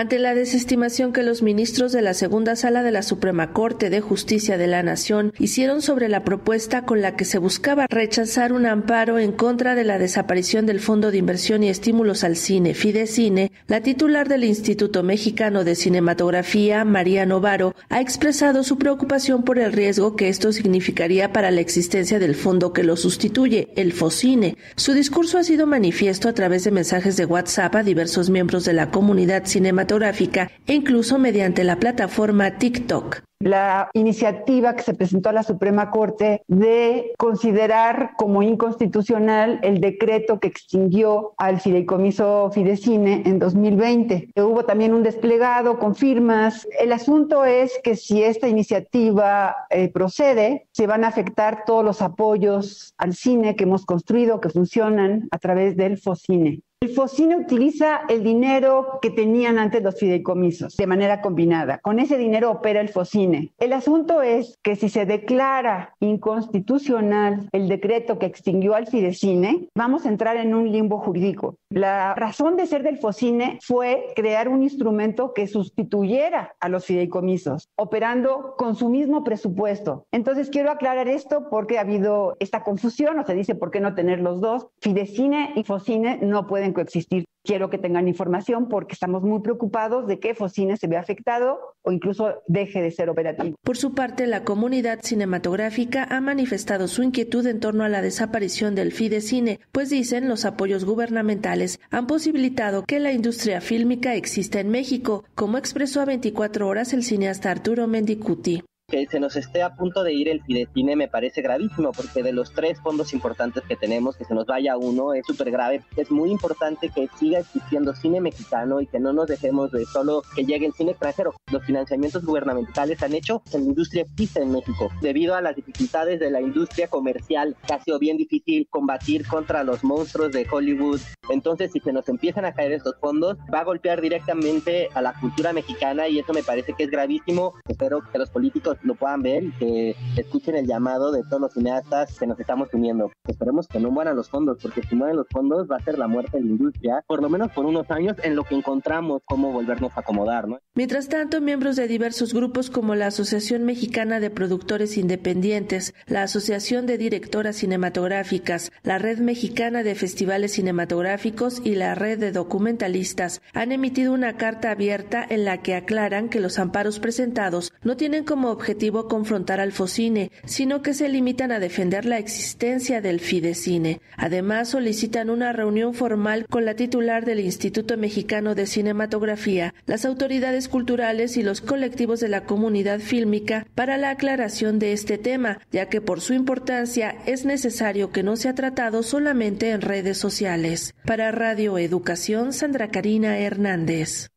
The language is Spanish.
ante la desestimación que los ministros de la segunda sala de la Suprema Corte de Justicia de la Nación hicieron sobre la propuesta con la que se buscaba rechazar un amparo en contra de la desaparición del Fondo de Inversión y Estímulos al Cine, Fidecine, la titular del Instituto Mexicano de Cinematografía, María Novaro, ha expresado su preocupación por el riesgo que esto significaría para la existencia del fondo que lo sustituye, el FOCINE. Su discurso ha sido manifiesto a través de mensajes de WhatsApp a diversos miembros de la comunidad cinematográfica e incluso mediante la plataforma TikTok la iniciativa que se presentó a la Suprema Corte de considerar como inconstitucional el decreto que extinguió al fideicomiso Fidecine en 2020. Hubo también un desplegado con firmas. El asunto es que si esta iniciativa eh, procede, se van a afectar todos los apoyos al cine que hemos construido, que funcionan a través del FOCINE. FOCINE utiliza el dinero que tenían antes los fideicomisos de manera combinada. Con ese dinero opera el FOCINE. El asunto es que si se declara inconstitucional el decreto que extinguió al Fidecine, vamos a entrar en un limbo jurídico. La razón de ser del FOCINE fue crear un instrumento que sustituyera a los fideicomisos, operando con su mismo presupuesto. Entonces quiero aclarar esto porque ha habido esta confusión, o se dice por qué no tener los dos. Fidecine y FOCINE no pueden coexistir. Quiero que tengan información porque estamos muy preocupados de que Focine se vea afectado o incluso deje de ser operativo. Por su parte, la comunidad cinematográfica ha manifestado su inquietud en torno a la desaparición del Fidecine, pues dicen los apoyos gubernamentales han posibilitado que la industria fílmica exista en México, como expresó a 24 horas el cineasta Arturo Mendicuti que se nos esté a punto de ir el Fidecine me parece gravísimo, porque de los tres fondos importantes que tenemos, que se nos vaya uno es súper grave. Es muy importante que siga existiendo cine mexicano y que no nos dejemos de solo que llegue el cine extranjero. Los financiamientos gubernamentales han hecho que la industria exista en México. Debido a las dificultades de la industria comercial, que ha sido bien difícil combatir contra los monstruos de Hollywood. Entonces, si se nos empiezan a caer estos fondos, va a golpear directamente a la cultura mexicana y eso me parece que es gravísimo. Espero que los políticos lo puedan ver y que escuchen el llamado de todos los cineastas que nos estamos uniendo. Esperemos que no mueran los fondos, porque si mueren los fondos va a ser la muerte de la industria, por lo menos por unos años, en lo que encontramos cómo volvernos a acomodar. ¿no? Mientras tanto, miembros de diversos grupos como la Asociación Mexicana de Productores Independientes, la Asociación de Directoras Cinematográficas, la Red Mexicana de Festivales Cinematográficos y la Red de Documentalistas han emitido una carta abierta en la que aclaran que los amparos presentados no tienen como objetivo confrontar al Focine, sino que se limitan a defender la existencia del Fidecine. Además, solicitan una reunión formal con la titular del Instituto Mexicano de Cinematografía, las autoridades culturales y los colectivos de la comunidad fílmica para la aclaración de este tema, ya que por su importancia es necesario que no sea tratado solamente en redes sociales. Para Radio Educación, Sandra Karina Hernández.